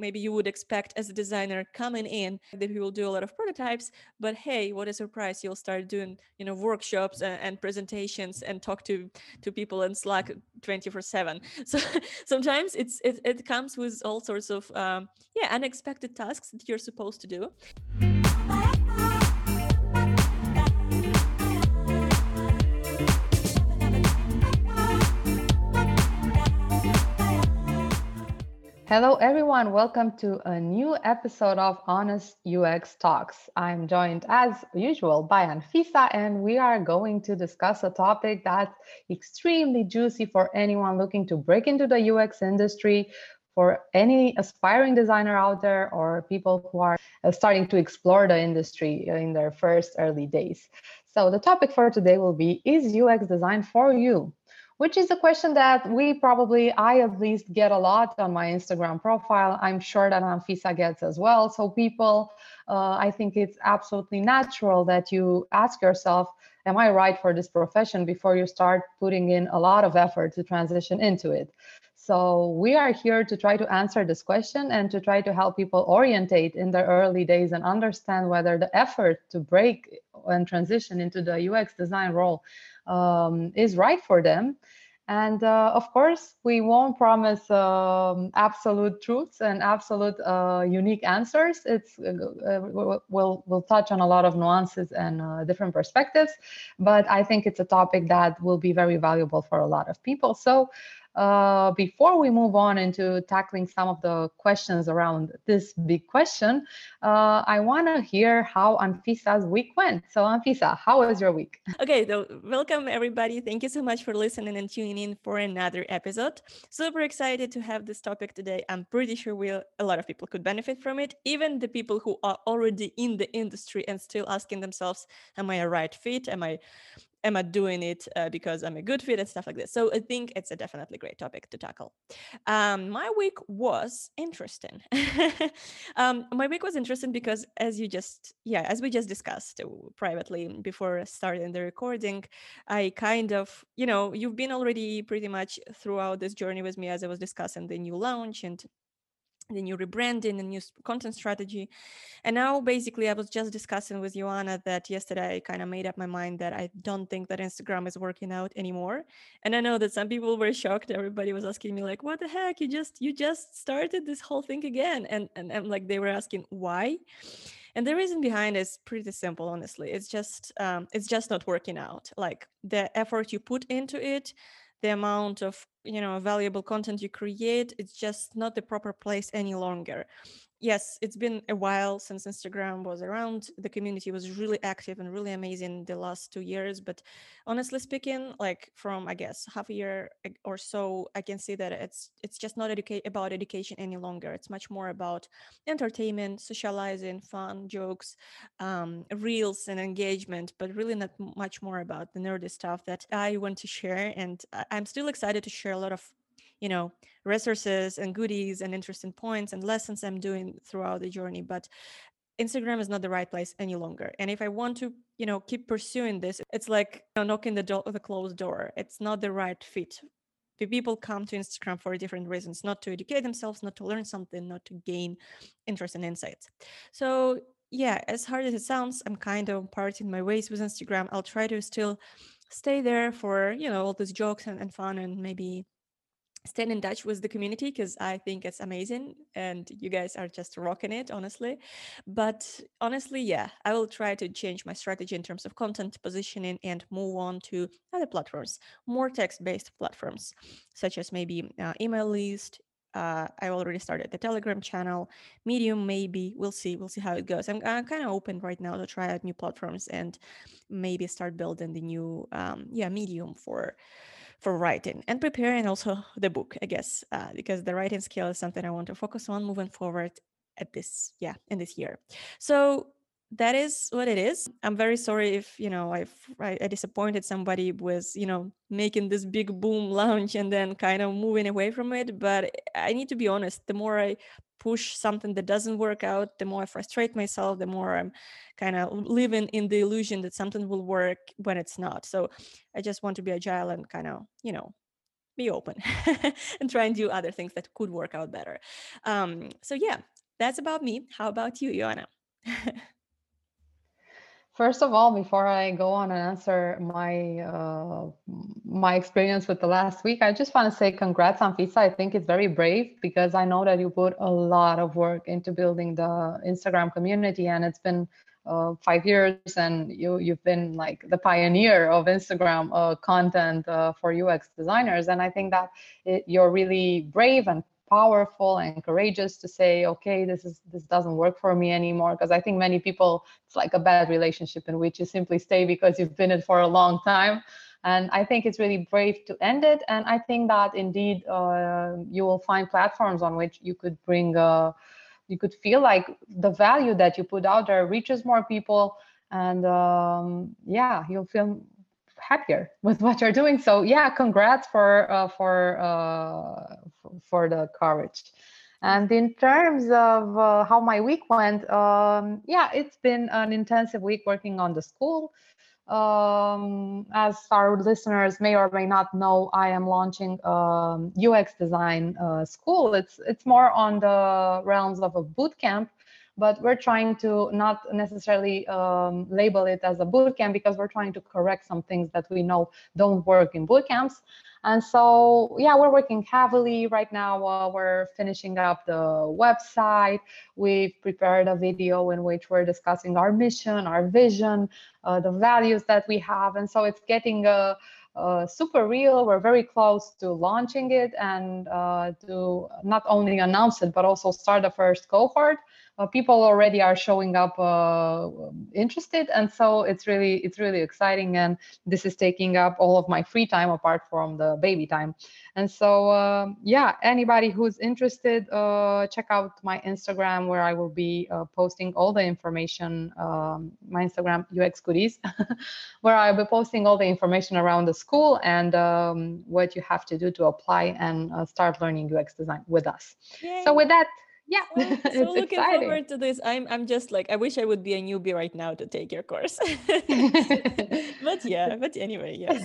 maybe you would expect as a designer coming in that you will do a lot of prototypes but hey what a surprise you'll start doing you know workshops and, and presentations and talk to to people in slack 24 7 so sometimes it's it, it comes with all sorts of um, yeah unexpected tasks that you're supposed to do Hello, everyone. Welcome to a new episode of Honest UX Talks. I'm joined, as usual, by Anfisa, and we are going to discuss a topic that's extremely juicy for anyone looking to break into the UX industry, for any aspiring designer out there, or people who are uh, starting to explore the industry in their first early days. So, the topic for today will be Is UX design for you? Which is a question that we probably, I at least get a lot on my Instagram profile. I'm sure that Anfisa gets as well. So people, uh, I think it's absolutely natural that you ask yourself, am I right for this profession before you start putting in a lot of effort to transition into it? So we are here to try to answer this question and to try to help people orientate in their early days and understand whether the effort to break and transition into the UX design role um, is right for them. And uh, of course, we won't promise um, absolute truths and absolute uh, unique answers. It's uh, we'll we'll touch on a lot of nuances and uh, different perspectives, but I think it's a topic that will be very valuable for a lot of people. So uh, before we move on into tackling some of the questions around this big question, uh, I want to hear how Anfisa's week went. So, Anfisa, how was your week? Okay, so welcome everybody. Thank you so much for listening and tuning in for another episode. Super excited to have this topic today. I'm pretty sure we'll, a lot of people could benefit from it, even the people who are already in the industry and still asking themselves, "Am I a right fit? Am I am I doing it uh, because I'm a good fit and stuff like this? So I think it's a definitely great topic to tackle. Um, my week was interesting. um, my week was interesting because, as you just, yeah, as we just discussed uh, privately before starting the recording, I kind of, you know, you've been already pretty much throughout this journey with me as I was discussing the new launch and the new rebranding and new content strategy. And now basically I was just discussing with Ioana that yesterday I kind of made up my mind that I don't think that Instagram is working out anymore. And I know that some people were shocked. Everybody was asking me like, what the heck? You just you just started this whole thing again. And and, and like they were asking why. And the reason behind is pretty simple, honestly. It's just um, it's just not working out. Like the effort you put into it, the amount of you know valuable content you create it's just not the proper place any longer yes, it's been a while since Instagram was around. The community was really active and really amazing the last two years. But honestly speaking, like from I guess half a year or so, I can see that it's it's just not educate about education any longer. It's much more about entertainment, socializing, fun, jokes, um, reels, and engagement. But really not much more about the nerdy stuff that I want to share. And I'm still excited to share a lot of you know resources and goodies and interesting points and lessons i'm doing throughout the journey but instagram is not the right place any longer. And if i want to you know keep pursuing this it's like you know, knocking the door the closed door. It's not the right fit. The people come to instagram for different reasons not to educate themselves not to learn something not to gain interesting insights. So yeah as hard as it sounds i'm kind of parting my ways with instagram. I'll try to still stay there for you know all these jokes and, and fun and maybe stay in touch with the community because I think it's amazing and you guys are just rocking it, honestly. But honestly, yeah, I will try to change my strategy in terms of content positioning and move on to other platforms, more text based platforms, such as maybe uh, email list. Uh, I already started the Telegram channel, Medium, maybe. We'll see. We'll see how it goes. I'm, I'm kind of open right now to try out new platforms and maybe start building the new, um, yeah, Medium for for writing and preparing also the book, I guess, uh, because the writing skill is something I want to focus on moving forward at this, yeah, in this year. So that is what it is. I'm very sorry if you know I've I, I disappointed somebody with you know making this big boom launch and then kind of moving away from it. But I need to be honest. The more I push something that doesn't work out, the more I frustrate myself, the more I'm kind of living in the illusion that something will work when it's not. So I just want to be agile and kind of, you know, be open and try and do other things that could work out better. Um, so yeah, that's about me. How about you, Ioana? First of all, before I go on and answer my uh, my experience with the last week, I just want to say congrats Anfisa. I think it's very brave because I know that you put a lot of work into building the Instagram community, and it's been uh, five years, and you you've been like the pioneer of Instagram uh, content uh, for UX designers. And I think that it, you're really brave and powerful and courageous to say okay this is this doesn't work for me anymore. Because i think many people it's like a bad relationship in which you simply stay because you've been it for a long time. And i think it's really brave to end it. And i think that indeed uh, you will find platforms on which you could bring uh, you could feel like the value that you put out there reaches more people. And um, yeah you'll feel happier with what you're doing. So yeah, congrats for uh, for uh, for the courage. And in terms of uh, how my week went, um, yeah, it's been an intensive week working on the school. Um, as our listeners may or may not know, I am launching um, UX design uh, school. It's it's more on the realms of a boot camp but we're trying to not necessarily um, label it as a boot camp because we're trying to correct some things that we know don't work in boot camps. And so, yeah, we're working heavily right now. Uh, we're finishing up the website. We've prepared a video in which we're discussing our mission, our vision, uh, the values that we have. And so it's getting uh, uh, super real. We're very close to launching it and uh, to not only announce it, but also start the first cohort uh, people already are showing up uh, interested and so it's really it's really exciting and this is taking up all of my free time apart from the baby time and so uh, yeah anybody who's interested uh, check out my instagram where i will be uh, posting all the information um, my instagram ux goodies where i'll be posting all the information around the school and um, what you have to do to apply and uh, start learning ux design with us Yay. so with that yeah I'm so looking exciting. forward to this. I'm i'm just like i wish i would be a newbie right now to take your course. But yeah but anyway yes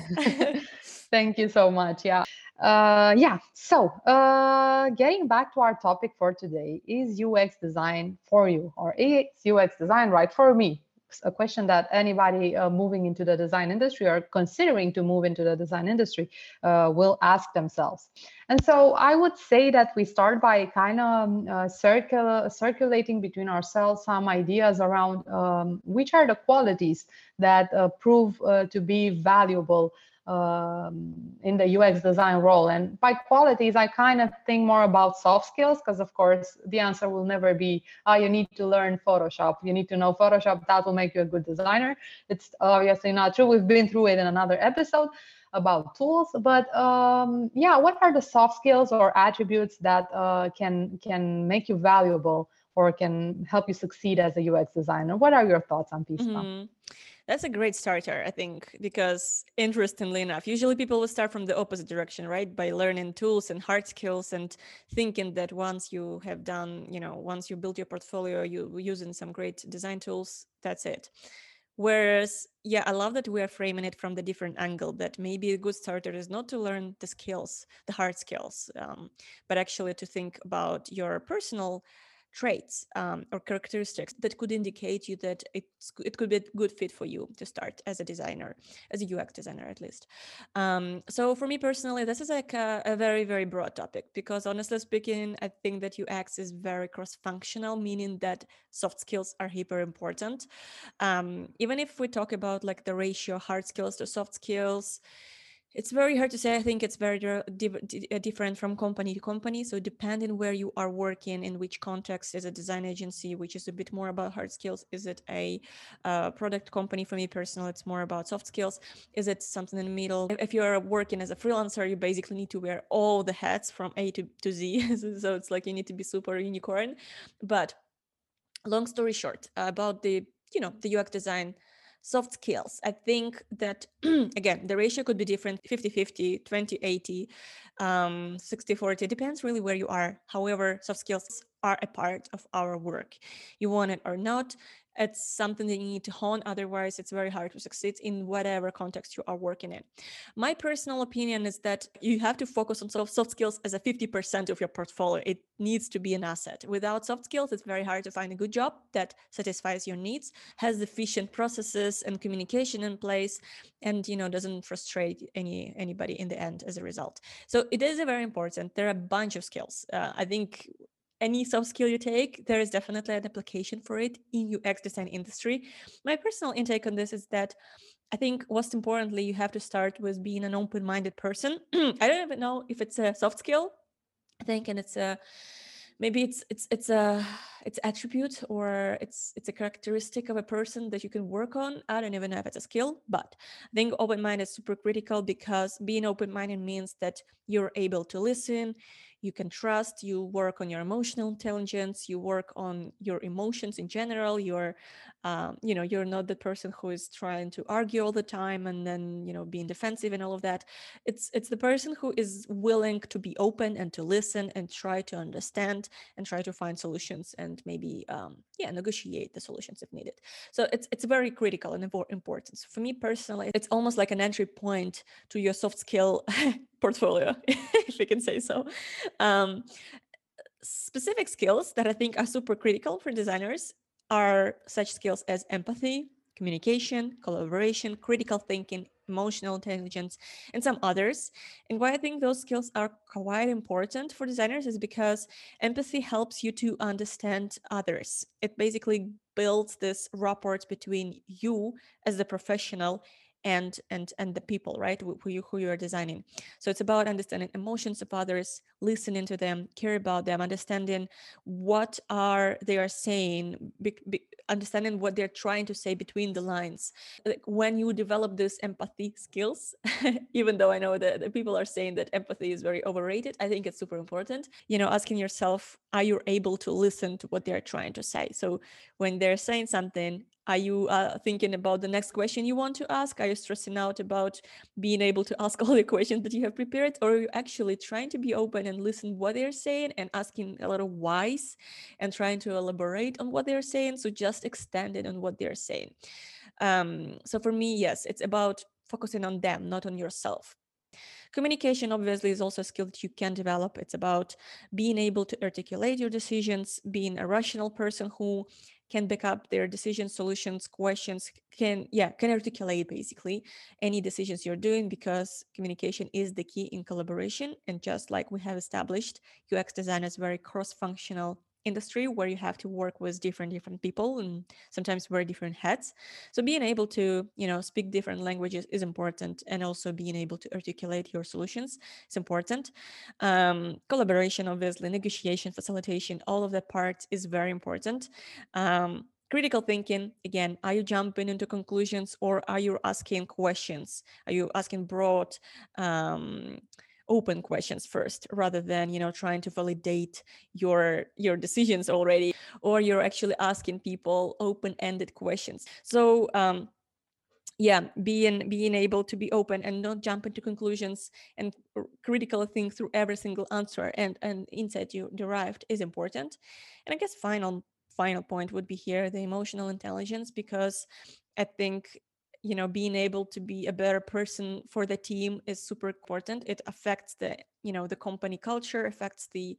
thank you so much yeah. Uh yeah so uh getting back to our topic for today is ux design for you? Or is ux design right for me a question that anybody uh, moving into the design industry or considering to move into the design industry uh, will ask themselves. And so I would say that we start by kind of um, uh, circul- circulating between ourselves some ideas around um, which are the qualities that uh, prove uh, to be valuable um, in the UX design role. And by qualities, I kind of think more about soft skills because, of course, the answer will never be, oh, you need to learn Photoshop. You need to know Photoshop. That will make you a good designer. It's obviously not true. We've been through it in another episode about tools but um, yeah what are the soft skills or attributes that uh, can can make you valuable or can help you succeed as a ux designer what are your thoughts Anfisa mm-hmm. That's a great starter, I think, because interestingly enough, usually people will start from the opposite direction, right? By learning tools and hard skills and thinking that once you have done, you know, once you build your portfolio, you're using some great design tools, that's it. Whereas, yeah, I love that we are framing it from the different angle that maybe a good starter is not to learn the skills, the hard skills, um, but actually to think about your personal traits um, or characteristics that could indicate you that it's, it could be a good fit for you to start as a designer, as a UX designer at least. Um, so for me personally, this is like a, a, very, very broad topic because honestly speaking, I think that UX is very cross-functional, meaning that soft skills are hyper important. Um, even if we talk about like the ratio hard skills to soft skills, it's very hard to say. I think it's very uh, different from company to company. So depending where you are working, in which context, is a design agency, which is a bit more about hard skills? Is it a uh, product company? For me personally, it's more about soft skills. Is it something in the middle? If you are working as a freelancer, you basically need to wear all the hats from A to, to Z. so it's like you need to be super unicorn. But long story short, about the you know the UX design soft skills i think that again the ratio could be different 50 50 20 80 um, 60 40 depends really where you are however soft skills are a part of our work. You want it or not, it's something that you need to hone otherwise it's very hard to succeed in whatever context you are working in. My personal opinion is that you have to focus on soft, soft skills as a 50% of your portfolio. It needs to be an asset. Without soft skills it's very hard to find a good job that satisfies your needs has efficient processes and communication in place and you know doesn't frustrate any anybody in the end as a result. So it is a very important there are a bunch of skills. Uh, i think any soft skill you take, there is definitely an application for it in UX design industry. My personal intake on this is that I think most importantly, you have to start with being an open-minded person. I don't even know if it's a soft skill. I think, and it's a maybe it's it's it's a it's attribute or it's it's a characteristic of a person that you can work on i don't even know if it's a skill but i think open mind is super critical because being open-minded means that you're able to listen you can trust you work on your emotional intelligence you work on your emotions in general you're um, you know you're not the person who is trying to argue all the time and then you know being defensive and all of that. It's it's the person who is willing to be open and to listen and try to understand and try to find solutions and maybe um, yeah negotiate the solutions if needed. So it's it's very critical and important. So for me personally it's almost like an entry point to your soft skill portfolio if we can say so. Um, specific skills that i think are super critical for designers are such skills as empathy communication collaboration critical thinking emotional intelligence and some others. And why i think those skills are quite important for designers is because empathy helps you to understand others. It basically builds this rapport between you as the professional and and and the people right who you who you are designing. So it's about understanding emotions of others listening to them care about them understanding what are they are saying be, be, understanding what they're trying to say between the lines. Like when you develop this empathy skills even though i know that, that people are saying that empathy is very overrated i think it's super important you know asking yourself are you able to listen to what they're trying to say? So when they're saying something are you uh, thinking about the next question you want to ask? Are you stressing out about being able to ask all the questions that you have prepared? Or are you actually trying to be open and listen what they're saying and asking a lot of whys and trying to elaborate on what they're saying? So just extend it on what they're saying. Um, so for me, yes, it's about focusing on them, not on yourself. Communication, obviously, is also a skill that you can develop. It's about being able to articulate your decisions, being a rational person who can back up their decision solutions, questions, can, yeah, can articulate basically any decisions you're doing because communication is the key in collaboration. And just like we have established, UX design is very cross-functional industry where you have to work with different different people and sometimes wear different hats. So being able to you know speak different languages is important and also being able to articulate your solutions is important. Um, collaboration obviously negotiation facilitation all of that part is very important. Um, critical thinking again are you jumping into conclusions or are you asking questions? Are you asking broad um, open questions first rather than you know trying to validate your your decisions already or you're actually asking people open-ended questions. So um yeah being being able to be open and not jump into conclusions and critical think through every single answer and and insight you derived is important. And i guess final final point would be here the emotional intelligence because i think you know being able to be a better person for the team is super important. It affects the you know the company culture affects the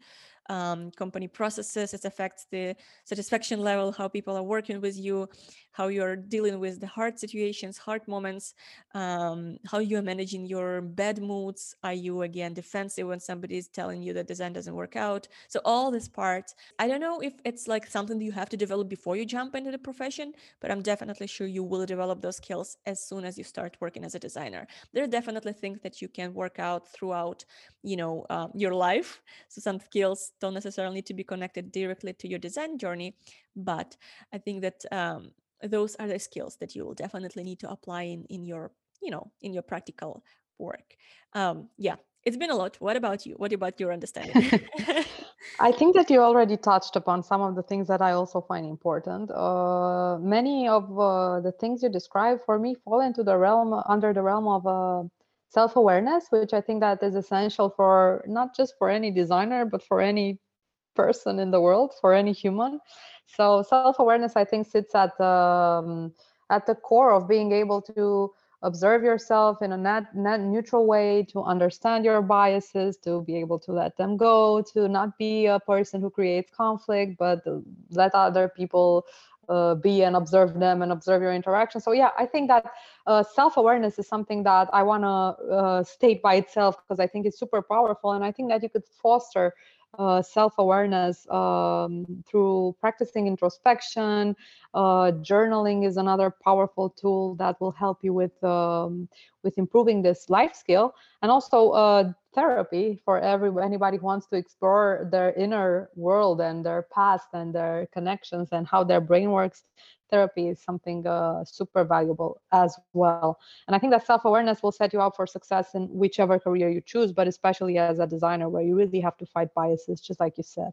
um, company processes it affects the satisfaction level how people are working with you how you're dealing with the hard situations hard moments um, how you're managing your bad moods. Are you again defensive when somebody is telling you that design doesn't work out? So all this part i don't know if it's like something that you have to develop before you jump into the profession but i'm definitely sure you will develop those skills as soon as you start working as a designer. There are definitely things that you can work out throughout you know uh, your life. So some skills don't necessarily need to be connected directly to your design journey but i think that um, those are the skills that you will definitely need to apply in in your you know in your practical work. Um, yeah it's been a lot. What about you? What about your understanding? I think that you already touched upon some of the things that I also find important. Uh, many of uh, the things you describe for me fall into the realm under the realm of uh, self-awareness, which I think that is essential for not just for any designer, but for any person in the world for any human. So self-awareness, I think, sits at the um, at the core of being able to observe yourself in a net, net neutral way to understand your biases to be able to let them go to not be a person who creates conflict but let other people uh, be and observe them and observe your interaction so yeah i think that uh, self-awareness is something that i want to uh, state by itself because i think it's super powerful and i think that you could foster uh, self-awareness um, through practicing introspection. Uh, journaling is another powerful tool that will help you with um, with improving this life skill, and also uh, therapy for every anybody who wants to explore their inner world and their past and their connections and how their brain works therapy is something uh, super valuable as well. And I think that self awareness will set you up for success in whichever career you choose, but especially as a designer, where you really have to fight biases, just like you said.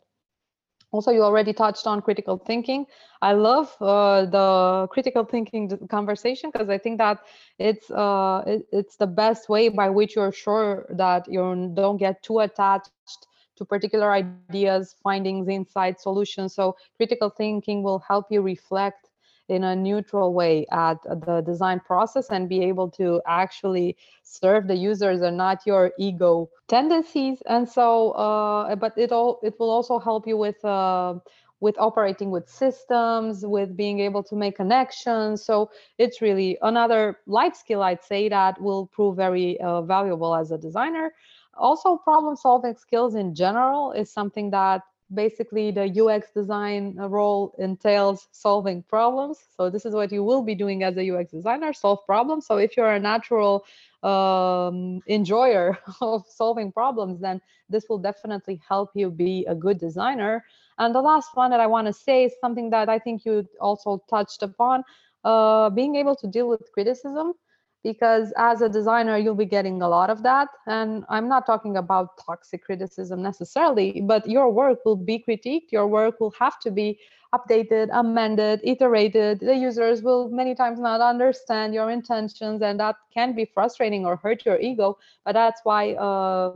Also, you already touched on critical thinking. I love uh, the critical thinking conversation because I think that it's uh, it, it's the best way by which you're sure that you don't get too attached to particular ideas, findings, insights, solutions. So critical thinking will help you reflect in a neutral way at the design process and be able to actually serve the users and not your ego tendencies. And so uh, but it all it will also help you with uh, with operating with systems with being able to make connections. So it's really another life skill i'd say that will prove very uh, valuable as a designer. Also problem solving skills in general is something that basically the UX design role entails solving problems. So this is what you will be doing as a UX designer, solve problems. So if you're a natural um, enjoyer of solving problems, then this will definitely help you be a good designer. And the last one that I want to say is something that I think you also touched upon, uh, being able to deal with criticism because as a designer you'll be getting a lot of that. And i'm not talking about toxic criticism necessarily but your work will be critiqued. Your work will have to be updated amended iterated. The users will many times not understand your intentions and that can be frustrating or hurt your ego. But that's why uh,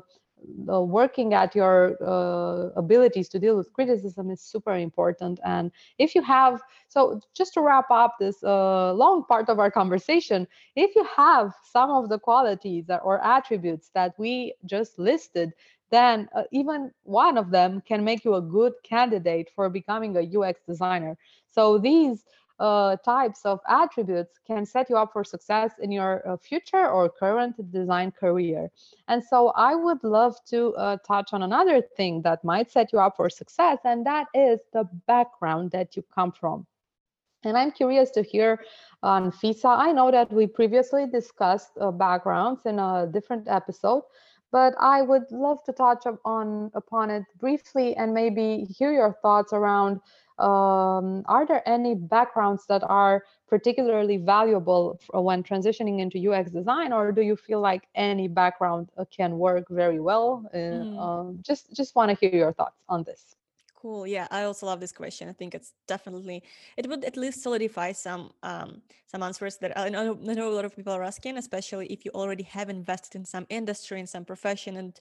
uh, working at your uh, abilities to deal with criticism is super important. And if you have, so just to wrap up this uh, long part of our conversation, if you have some of the qualities or attributes that we just listed, then uh, even one of them can make you a good candidate for becoming a UX designer. So these uh, types of attributes can set you up for success in your uh, future or current design career. And so I would love to uh, touch on another thing that might set you up for success, and that is the background that you come from. And I'm curious to hear Anfisa. I know that we previously discussed uh, backgrounds in a different episode, but I would love to touch on upon it briefly and maybe hear your thoughts around um, are there any backgrounds that are particularly valuable when transitioning into UX design, or do you feel like any background uh, can work very well? Uh, mm. um, just just want to hear your thoughts on this. Cool. Yeah, I also love this question. I think it's definitely it would at least solidify some um, some answers that I know, I know a lot of people are asking, especially if you already have invested in some industry in some profession and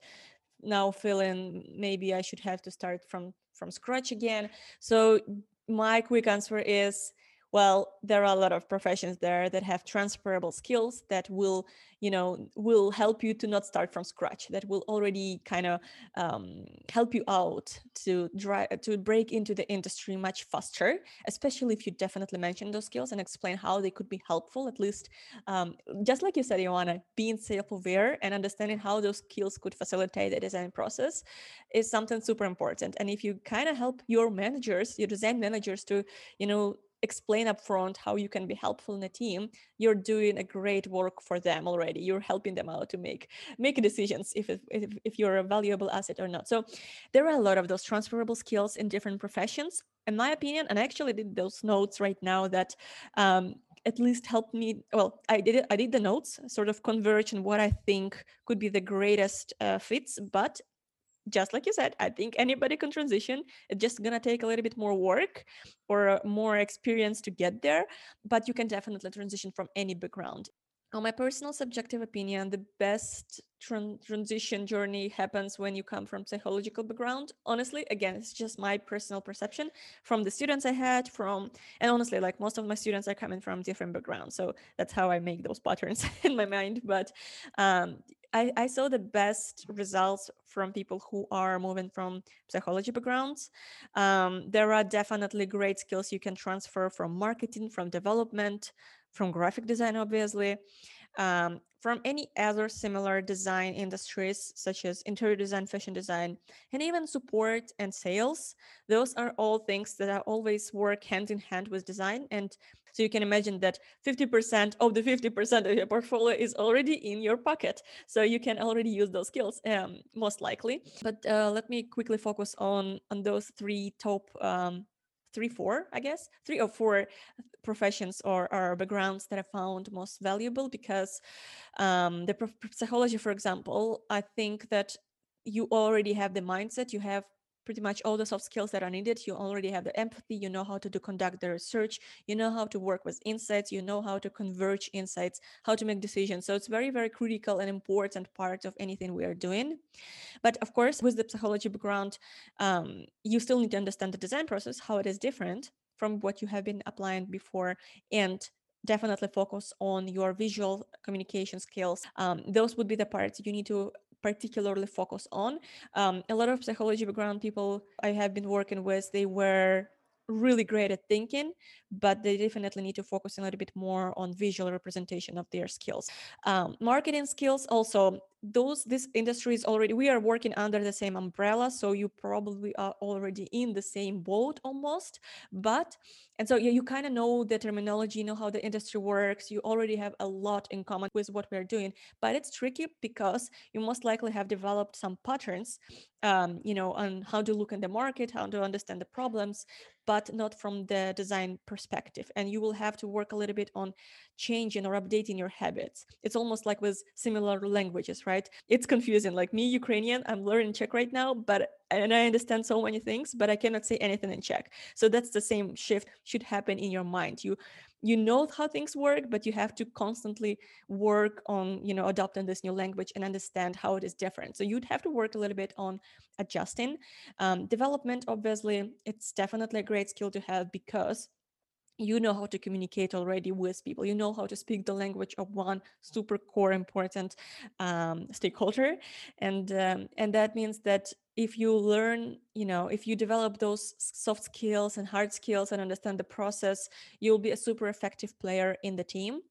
now feeling maybe I should have to start from from scratch again. So my quick answer is well there are a lot of professions there that have transferable skills that will you know will help you to not start from scratch that will already kind of um, help you out to drive to break into the industry much faster especially if you definitely mention those skills and explain how they could be helpful at least um, just like you said Ioana being self-aware and understanding how those skills could facilitate the design process is something super important. And if you kind of help your managers your design managers to you know explain upfront how you can be helpful in a team you're doing a great work for them already. You're helping them out to make make decisions if, if if you're a valuable asset or not. So there are a lot of those transferable skills in different professions in my opinion and i actually did those notes right now that um, at least helped me well i did it i did the notes sort of converge on what i think could be the greatest uh, fits but just like you said, I think anybody can transition. It's just gonna take a little bit more work or more experience to get there, but you can definitely transition from any background. on my personal subjective opinion, the best tran- transition journey happens when you come from psychological background. Honestly, again, it's just my personal perception from the students I had from, and honestly, like most of my students are coming from different backgrounds, so that's how I make those patterns in my mind. But um, I, I saw the best results from people who are moving from psychology backgrounds. Um, there are definitely great skills you can transfer from marketing, from development, from graphic design, obviously, um, from any other similar design industries, such as interior design, fashion design, and even support and sales. Those are all things that I always work hand in hand with design. And so you can imagine that 50% of the 50% of your portfolio is already in your pocket. So you can already use those skills um, most likely. But uh, let me quickly focus on, on those three top um, three, four, I guess, three or four professions or, or backgrounds that I found most valuable because um, the psychology, for example, I think that you already have the mindset, you have pretty much all the soft skills that are needed. You already have the empathy, you know how to conduct the research, you know how to work with insights, you know how to converge insights, how to make decisions. So it's very, very critical and important part of anything we are doing. But of course, with the psychology background, um, you still need to understand the design process, how it is different from what you have been applying before, and definitely focus on your visual communication skills. Um, those would be the parts you need to particularly focus on. Um, a lot of psychology background people I have been working with, they were really great at thinking, but they definitely need to focus a little bit more on visual representation of their skills. Um, marketing skills also those this industry is already we are working under the same umbrella so you probably are already in the same boat almost but and so yeah you kind of know the terminology you know how the industry works you already have a lot in common with what we're doing but it's tricky because you most likely have developed some patterns um, you know on how to look in the market how to understand the problems but not from the design perspective and you will have to work a little bit on changing or updating your habits. It's almost like with similar languages right? It's confusing like me ukrainian i'm learning czech right now but and i understand so many things but i cannot say anything in czech. So that's the same shift should happen in your mind. You you know how things work but you have to constantly work on you know adopting this new language and understand how it is different. So you'd have to work a little bit on adjusting. Um, development obviously it's definitely a great skill to have because you know how to communicate already with people. You know how to speak the language of one super core important um, stakeholder. And um, and that means that if you learn you know if you develop those soft skills and hard skills and understand the process you'll be a super effective player in the team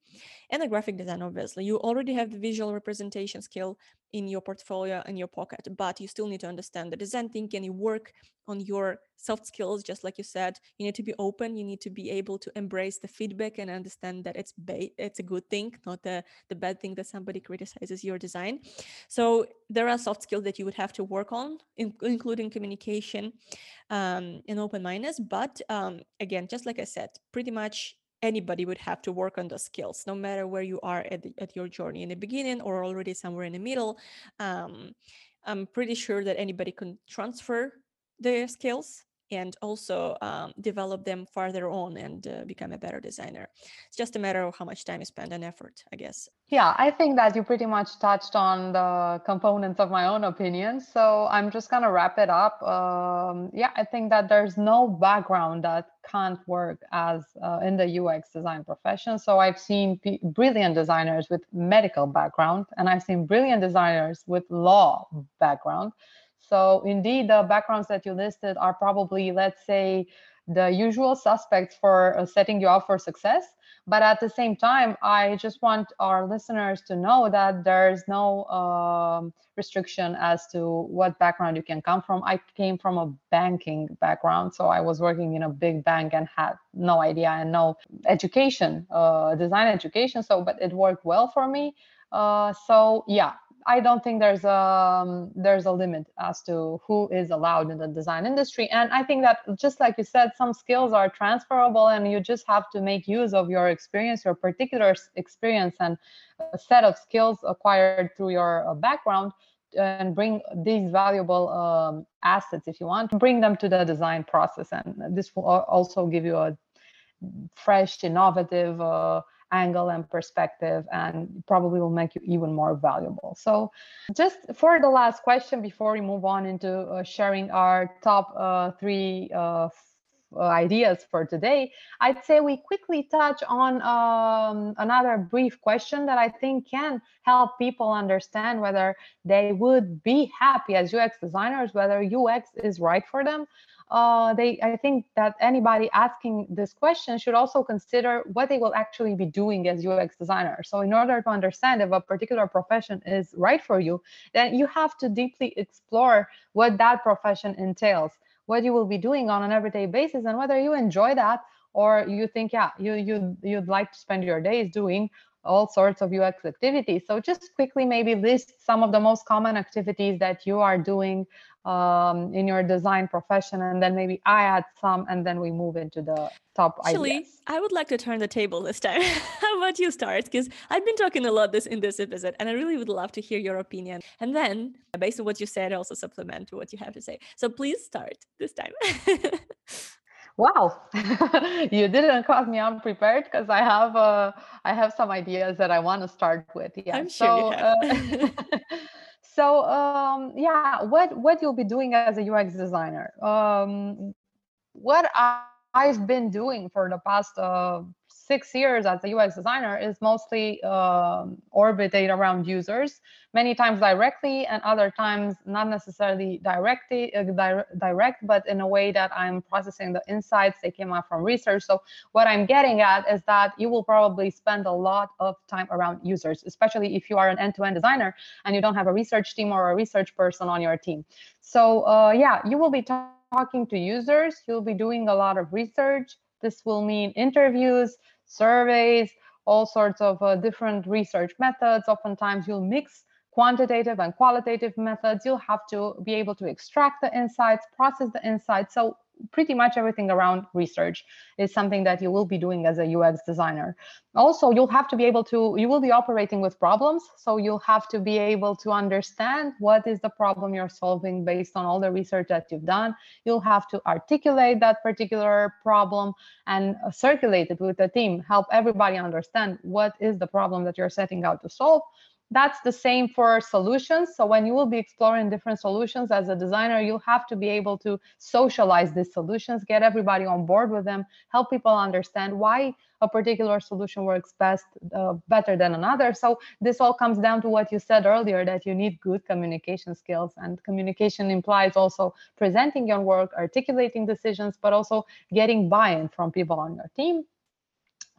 and the graphic design obviously. You already have the visual representation skill in your portfolio in your pocket but you still need to understand the design thinking. You work on your soft skills just like you said. You need to be open. You need to be able to embrace the feedback and understand that it's ba- it's a good thing not the the bad thing that somebody criticizes your design. So there are soft skills that you would have to work on in, including communication um, and open mindedness but um, again just like i said pretty much anybody would have to work on those skills no matter where you are at, the, at your journey in the beginning or already somewhere in the middle. Um, i'm pretty sure that anybody can transfer their skills and also um, develop them farther on and uh, become a better designer. It's just a matter of how much time you spend and effort, I guess. Yeah, I think that you pretty much touched on the components of my own opinion. So I'm just going to wrap it up. Um, yeah, I think that there's no background that can't work as uh, in the UX design profession. So I've seen p- brilliant designers with medical background, and I've seen brilliant designers with law background. So indeed, the backgrounds that you listed are probably, let's say, the usual suspects for uh, setting you up for success. But at the same time, I just want our listeners to know that there's no um, restriction as to what background you can come from. I came from a banking background, so I was working in a big bank and had no idea and no education, uh, design education. So, but it worked well for me. Uh, so yeah, I don't think there's a um, there's a limit as to who is allowed in the design industry. And I think that just like you said, some skills are transferable, and you just have to make use of your experience, your particular experience, and a set of skills acquired through your uh, background, and bring these valuable um, assets, if you want, bring them to the design process. And this will also give you a fresh, innovative. Uh, angle and perspective and probably will make you even more valuable so just for the last question before we move on into uh, sharing our top uh, three uh, uh, ideas for today, I'd say we quickly touch on um, another brief question that I think can help people understand whether they would be happy as UX designers, whether UX is right for them. Uh, they, I think that anybody asking this question should also consider what they will actually be doing as UX designer. So, in order to understand if a particular profession is right for you, then you have to deeply explore what that profession entails what you will be doing on an everyday basis and whether you enjoy that or you think yeah you you you'd like to spend your days doing all sorts of UX activities. So just quickly maybe list some of the most common activities that you are doing um, in your design profession, and then maybe I add some, and then we move into the top ideas. Actually, ideas. I would like to turn the table this time. How about you start? Because I've been talking a lot this in this episode, and I really would love to hear your opinion. And then, based on what you said, also supplement what you have to say. So please start this time. Wow, you didn't caught me unprepared because I have uh, I have some ideas that I want to start with. Yeah, I'm sure so, uh, so um, yeah, what what you'll be doing as a UX designer? Um, what I, I've been doing for the past uh, six years as a UX designer is mostly um, orbited around users, many times directly and other times not necessarily directly uh, di- direct, but in a way that I'm processing the insights they came out from research. So what I'm getting at is that you will probably spend a lot of time around users, especially if you are an end-to-end designer and you don't have a research team or a research person on your team. So uh, yeah, you will be talking to users. You'll be doing a lot of research. This will mean interviews, surveys, all sorts of uh, different research methods. Oftentimes, you'll mix quantitative and qualitative methods. You'll have to be able to extract the insights, process the insights. So pretty much everything around research is something that you will be doing as a UX designer. Also, you'll have to be able to, you will be operating with problems. So you'll have to be able to understand what is the problem you're solving based on all the research that you've done. You'll have to articulate that particular problem and circulate it with the team, help everybody understand what is the problem that you're setting out to solve that's the same for solutions. So when you will be exploring different solutions as a designer, you'll have to be able to socialize these solutions, get everybody on board with them, help people understand why a particular solution works best, uh, better than another. So this all comes down to what you said earlier, that you need good communication skills. And communication implies also presenting your work, articulating decisions, but also getting buy-in from people on your team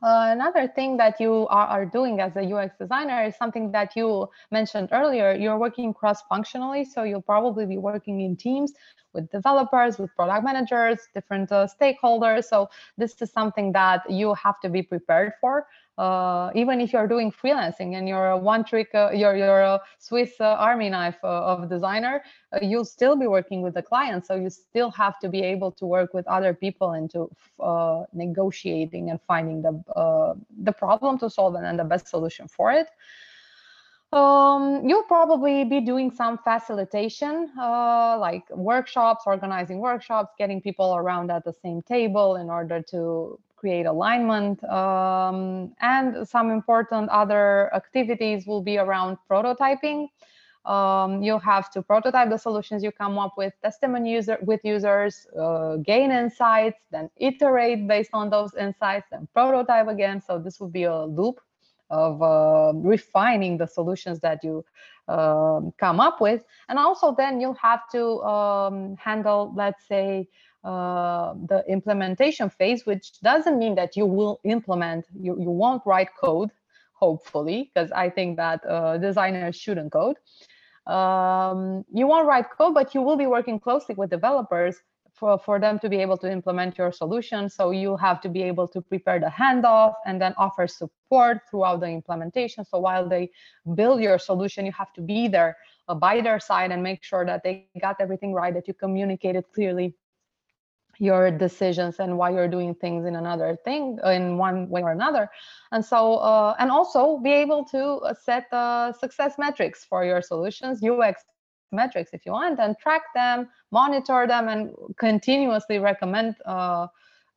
uh, another thing that you are, are, doing as a UX designer is something that you mentioned earlier. You're working cross functionally, so you'll probably be working in teams with developers, with product managers, different uh, stakeholders. So, this is something that you have to be prepared for uh, even if you're doing freelancing and you're a one trick, uh, you're, you're a Swiss uh, army knife uh, of designer, uh, you'll still be working with the client. So you still have to be able to work with other people into uh, negotiating and finding the, the problem to solve and, and the best solution for it. Um, you'll probably be doing some facilitation, like workshops, organizing workshops, getting people around at the same table in order to create alignment. Um, and some important other activities will be around prototyping. Um, you have to prototype the solutions you come up with, test them user, with users, uh, gain insights, then iterate based on those insights, then prototype again. So this will be a loop of uh, refining the solutions that you um, come up with. And also then you'll have to um, handle, let's say, uh, the implementation phase, which doesn't mean that you will implement, you, you won't write code, hopefully, because I think that uh, designers shouldn't code. Um, you won't write code, but you will be working closely with developers for, for them to be able to implement your solution. So you have to be able to prepare the handoff and then offer support throughout the implementation. So while they build your solution, you have to be there uh, by their side and make sure that they got everything right, that you communicated clearly your decisions and why you're doing things in another thing in one way or another and so uh, and also be able to uh, set uh, success metrics for your solutions ux metrics if you want and track them monitor them and continuously recommend uh,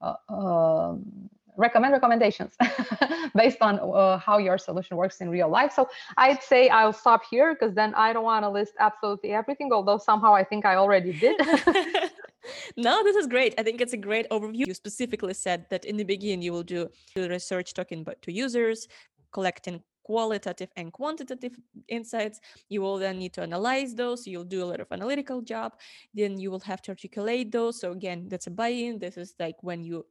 uh, um, recommend recommendations based on uh, how your solution works in real life. So I'd say I'll stop here because then I don't want to list absolutely everything, although somehow I think I already did. no, this is great. I think it's a great overview. You specifically said that in the beginning you will do research talking to users, collecting qualitative and quantitative insights. You will then need to analyze those. You'll do a lot of analytical job. Then you will have to articulate those. So again, that's a buy-in. This is like when you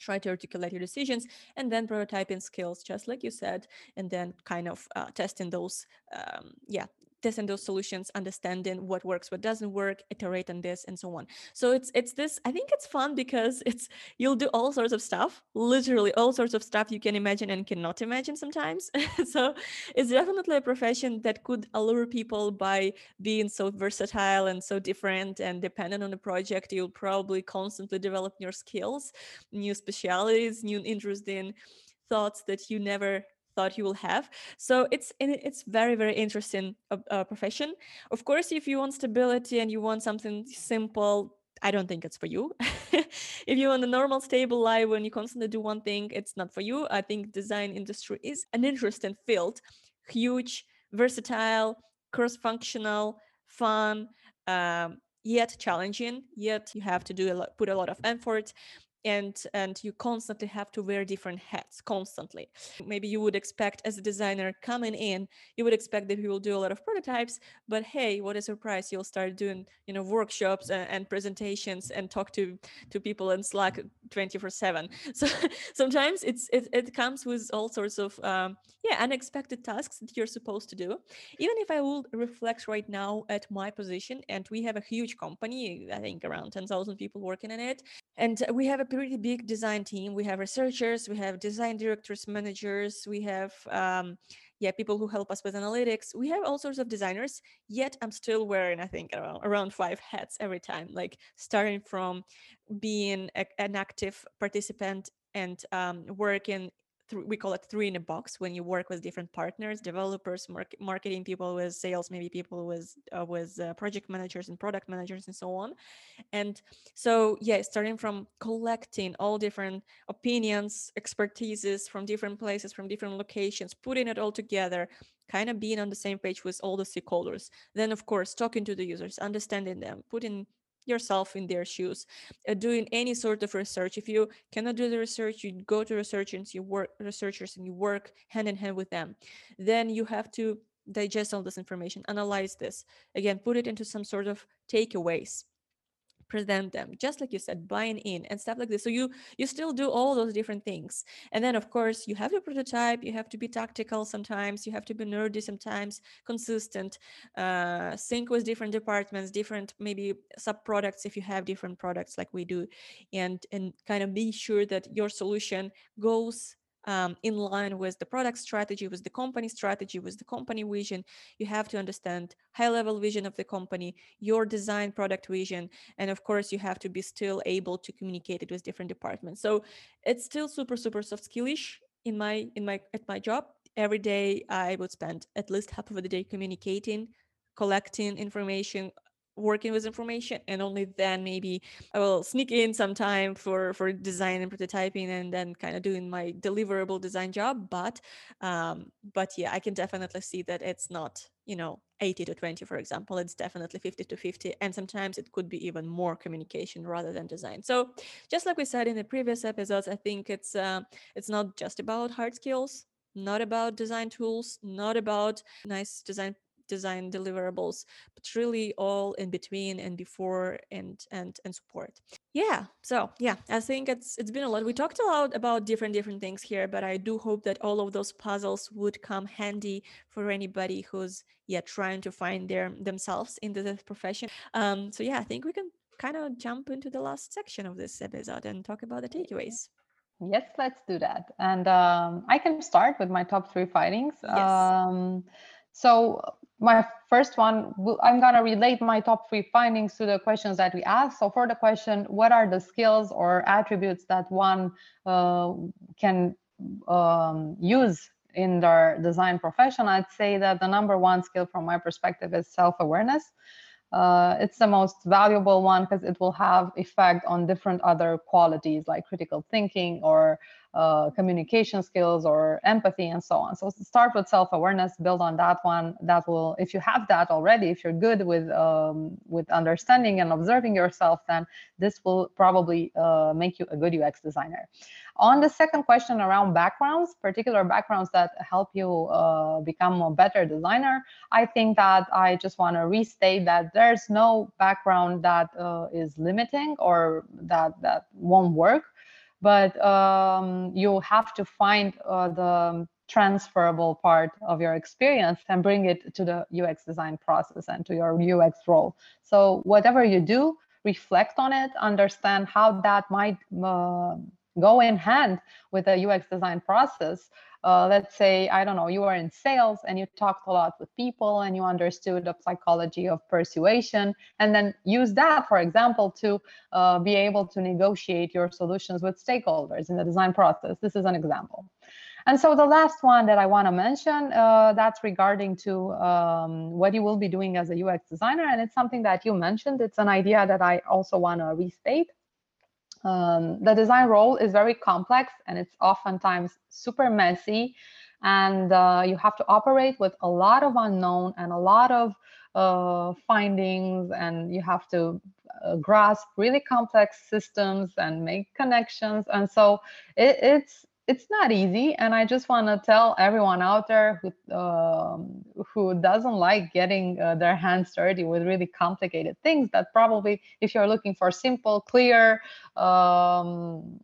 try to articulate your decisions and then prototyping skills just like you said and then kind of uh, testing those um, yeah testing those solutions understanding what works what doesn't work iterate on this and so on. So it's it's this i think it's fun because it's you'll do all sorts of stuff literally all sorts of stuff you can imagine and cannot imagine sometimes. So it's definitely a profession that could allure people by being so versatile and so different and dependent on the project you'll probably constantly develop new skills new specialities new interesting thoughts that you never thought you will have. So it's it's very very interesting uh, uh, profession. Of course, if you want stability and you want something simple, I don't think it's for you. if you want a normal stable life when you constantly do one thing, it's not for you. I think design industry is an interesting field, huge, versatile, cross-functional, fun. Um, yet challenging yet you have to do a lot put a lot of effort and and you constantly have to wear different hats constantly. Maybe you would expect as a designer coming in you would expect that you will do a lot of prototypes but hey what a surprise you'll start doing you know workshops and, and presentations and talk to to people in slack 24 7 so sometimes it's it, it comes with all sorts of um, yeah unexpected tasks that you're supposed to do. Even if i would reflect right now at my position and we have a huge company i think around 10000 people working in it and we have a pretty big design team. We have researchers we have design directors managers we have um, yeah people who help us with analytics. We have all sorts of designers yet i'm still wearing i think around, around five hats every time like starting from being a, an active participant and um, working th- we call it three in a box when you work with different partners developers marketing people with sales maybe people with uh, with uh, project managers and product managers and so on. And so yeah starting from collecting all different opinions expertises from different places from different locations putting it all together kind of being on the same page with all the stakeholders. Then of course talking to the users understanding them putting yourself in their shoes uh, doing any sort of research. If you cannot do the research you go to researchers you work researchers and you work hand in hand with them. Then you have to digest all this information analyze this. Again put it into some sort of takeaways present them just like you said buying in and stuff like this. So you you still do all those different things. And then of course you have your prototype you have to be tactical sometimes you have to be nerdy sometimes consistent uh, sync with different departments different maybe sub products if you have different products like we do and and kind of be sure that your solution goes um, in line with the product strategy, with the company strategy, with the company vision. You have to understand high level vision of the company, your design product vision, and of course, you have to be still able to communicate it with different departments. So it's still super super soft skillish in my in my at my job. Every day, I would spend at least half of the day communicating, collecting information working with information and only then maybe i will sneak in some time for for design and prototyping and then kind of doing my deliverable design job but um but yeah i can definitely see that it's not you know 80 to 20 for example it's definitely 50 to 50 and sometimes it could be even more communication rather than design. So just like we said in the previous episodes i think it's uh, it's not just about hard skills not about design tools not about nice design design deliverables but really all in between and before and and and support yeah so yeah i think it's it's been a lot we talked a lot about different different things here but i do hope that all of those puzzles would come handy for anybody who's yeah trying to find their themselves in this profession um so yeah i think we can kind of jump into the last section of this episode and talk about the takeaways Yes, let's do that. And um, I can start with my top three findings. Yes. Um, so my first one, I'm going to relate my top three findings to the questions that we asked. So for the question, what are the skills or attributes that one uh, can um, use in their design profession? I'd say that the number one skill from my perspective is self-awareness. Uh, it's the most valuable one because it will have effect on different other qualities like critical thinking or uh, communication skills or empathy and so on. So start with self-awareness, build on that one. That will, if you have that already, if you're good with um, with understanding and observing yourself, then this will probably uh, make you a good UX designer. On the second question around backgrounds, particular backgrounds that help you uh, become a better designer, I think that I just want to restate that there's no background that uh, is limiting or that that won't work, but um, you have to find uh, the transferable part of your experience and bring it to the UX design process and to your UX role. So whatever you do, reflect on it, understand how that might uh, go in hand with the UX design process. Uh, let's say, I don't know, you are in sales and you talked a lot with people and you understood the psychology of persuasion, and then use that, for example, to uh, be able to negotiate your solutions with stakeholders in the design process. This is an example. And so the last one that I want to mention, uh, that's regarding to um, what you will be doing as a UX designer. And it's something that you mentioned. It's an idea that I also want to restate. Um, the design role is very complex and it's oftentimes super messy. And uh, you have to operate with a lot of unknown and a lot of uh, findings, and you have to uh, grasp really complex systems and make connections. And so it, it's it's not easy and i just want to tell everyone out there who um, who doesn't like getting uh, their hands dirty with really complicated things that probably if you're looking for simple clear um,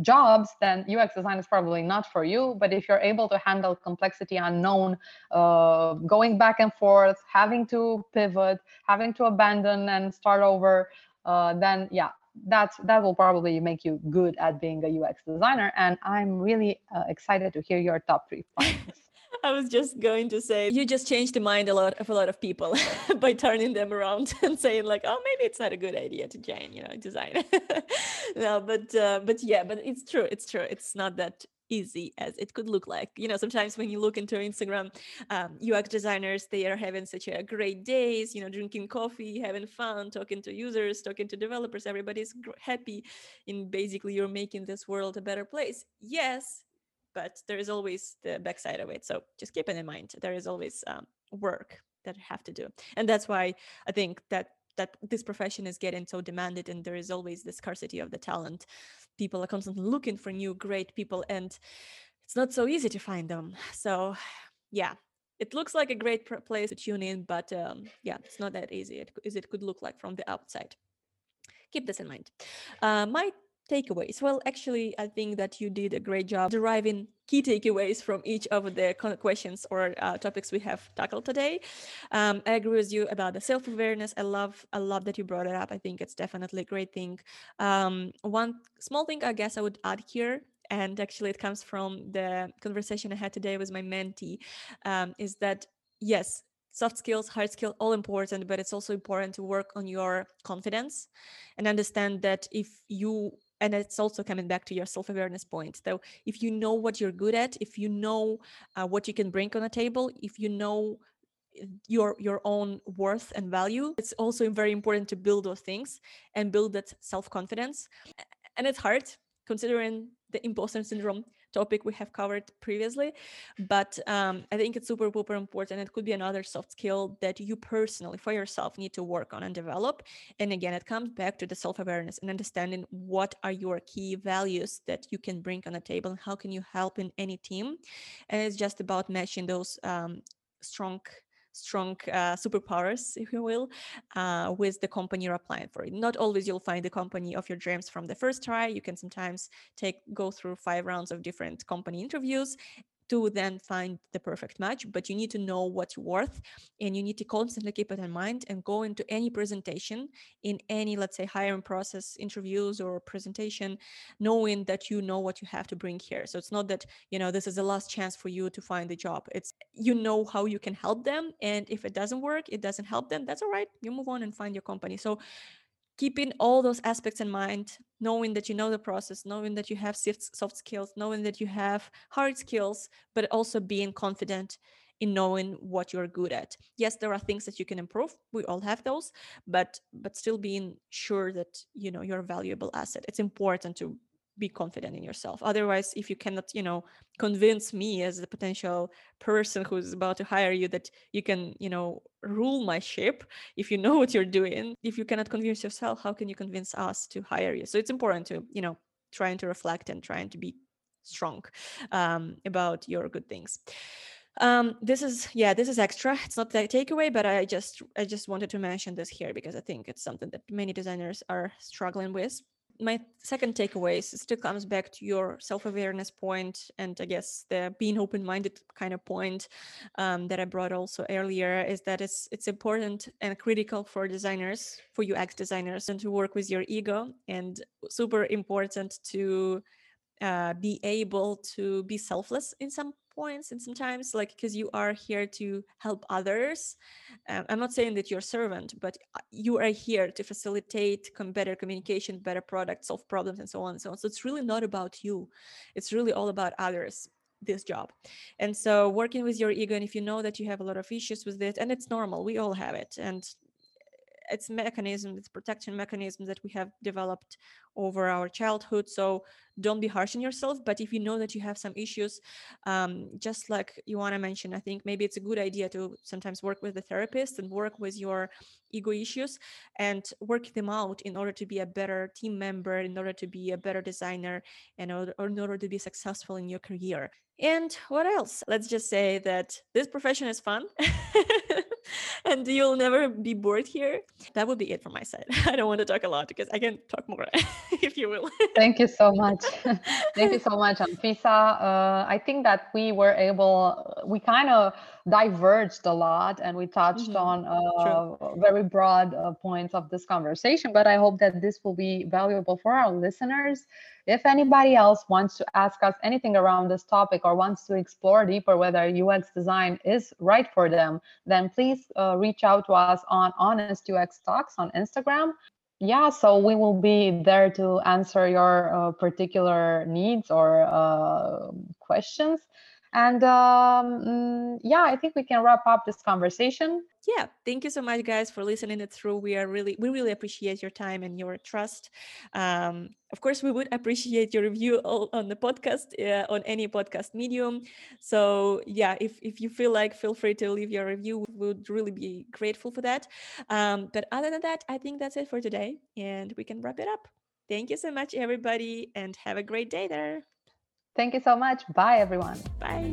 jobs then ux design is probably not for you. But if you're able to handle complexity unknown uh, going back and forth having to pivot having to abandon and start over uh, then yeah that's that will probably make you good at being a UX designer. And I'm really uh, excited to hear your top three points. I was just going to say you just changed the mind a lot of a lot of people by turning them around and saying like, oh, maybe it's not a good idea to join, you know, design. no, but uh, but yeah, but it's true. It's true. It's not that easy as it could look like. You know, sometimes when you look into Instagram, um, UX designers, they are having such a great days, you know, drinking coffee, having fun, talking to users, talking to developers, everybody's happy. And basically, you're making this world a better place. Yes, but there is always the backside of it. So just keep it in mind. There is always um, work that you have to do. And that's why I think that that this profession is getting so demanded and there is always the scarcity of the talent. People are constantly looking for new great people and it's not so easy to find them. So yeah it looks like a great place to tune in but um, yeah it's not that easy. As it could look like from the outside. Keep this in mind. Uh, my takeaways. Well actually i think that you did a great job deriving key takeaways from each of the questions or uh, topics we have tackled today. Um, i agree with you about the self-awareness. I love i love that you brought it up. I think it's definitely a great thing. Um, one small thing i guess i would add here and actually it comes from the conversation i had today with my mentee um, is that yes soft skills hard skill all important but it's also important to work on your confidence and understand that if you and it's also coming back to your self-awareness point. So if you know what you're good at if you know uh, what you can bring on a table if you know eh, your your own worth and value it's also very important to build those things and build that self-confidence. And it's hard considering the imposter syndrome topic we have covered previously. But um, I think it's super, super important. It could be another soft skill that you personally, for yourself, need to work on and develop. And again, it comes back to the self awareness and understanding what are your key values that you can bring on the table and how can you help in any team. And it's just about matching those um, strong strong uh, superpowers, if you will, uh, with the company you're applying for. Not always you'll find the company of your dreams from the first try. You can sometimes take go through five rounds of different company interviews to then find the perfect match but you need to know what you're worth and you need to constantly keep it in mind and go into any presentation in any let's say hiring process interviews or presentation knowing that you know what you have to bring here. So it's not that you know this is the last chance for you to find a job. It's you know how you can help them and if it doesn't work it doesn't help them that's all right. You move on and find your company. So keeping all those aspects in mind knowing that you know the process knowing that you have soft skills knowing that you have hard skills but also being confident in knowing what you're good at. Yes there are things that you can improve we all have those but but still being sure that you know you're a valuable asset. It's important to be confident in yourself. Otherwise if you cannot you know convince me as the potential person who's about to hire you that you can you know rule my ship if you know what you're doing if you cannot convince yourself how can you convince us to hire you? So it's important to you know trying to reflect and trying to be strong um, about your good things. Um this is yeah this is extra. It's not the takeaway but i just i just wanted to mention this here because i think it's something that many designers are struggling with my second takeaway still comes back to your self-awareness point and i guess the being open-minded kind of point um, that i brought also earlier is that it's it's important and critical for designers for ux designers and to work with your ego and super important to uh, be able to be selfless in some points and sometimes like because you are here to help others um, i'm not saying that you're a servant but uh, you are here to facilitate better communication better products solve problems and so on and so on. So it's really not about you. It's really all about others this job. And so working with your ego and if you know that you have a lot of issues with it and it's normal we all have it and it's mechanism it's protection mechanism that we have developed over our childhood so don't be harsh on yourself but if you know that you have some issues um, just like you want to mention i think maybe it's a good idea to sometimes work with a therapist and work with your ego issues and work them out in order to be a better team member in order to be a better designer and or in order to be successful in your career. And what else? Let's just say that this profession is fun and you'll never be bored here that would be it from my side i don't want to talk a lot because i can talk more if you will. Thank you so much. Thank you so much, Anfisa. Uh, I think that we were able, we kind of diverged a lot and we touched mm-hmm. on uh, very broad uh, points of this conversation, but I hope that this will be valuable for our listeners. If anybody else wants to ask us anything around this topic or wants to explore deeper whether UX design is right for them, then please uh, reach out to us on Honest UX Talks on Instagram. Yeah so we will be there to answer your uh, particular needs or uh, questions and um, mm, yeah, I think we can wrap up this conversation. Yeah, thank you so much, guys, for listening it through. We are really, we really appreciate your time and your trust. Um, of course, we would appreciate your review on the podcast uh, on any podcast medium. So yeah, if if you feel like, feel free to leave your review. We would really be grateful for that. Um, but other than that, I think that's it for today, and we can wrap it up. Thank you so much, everybody, and have a great day there. Thank you so much. Bye, everyone. Bye.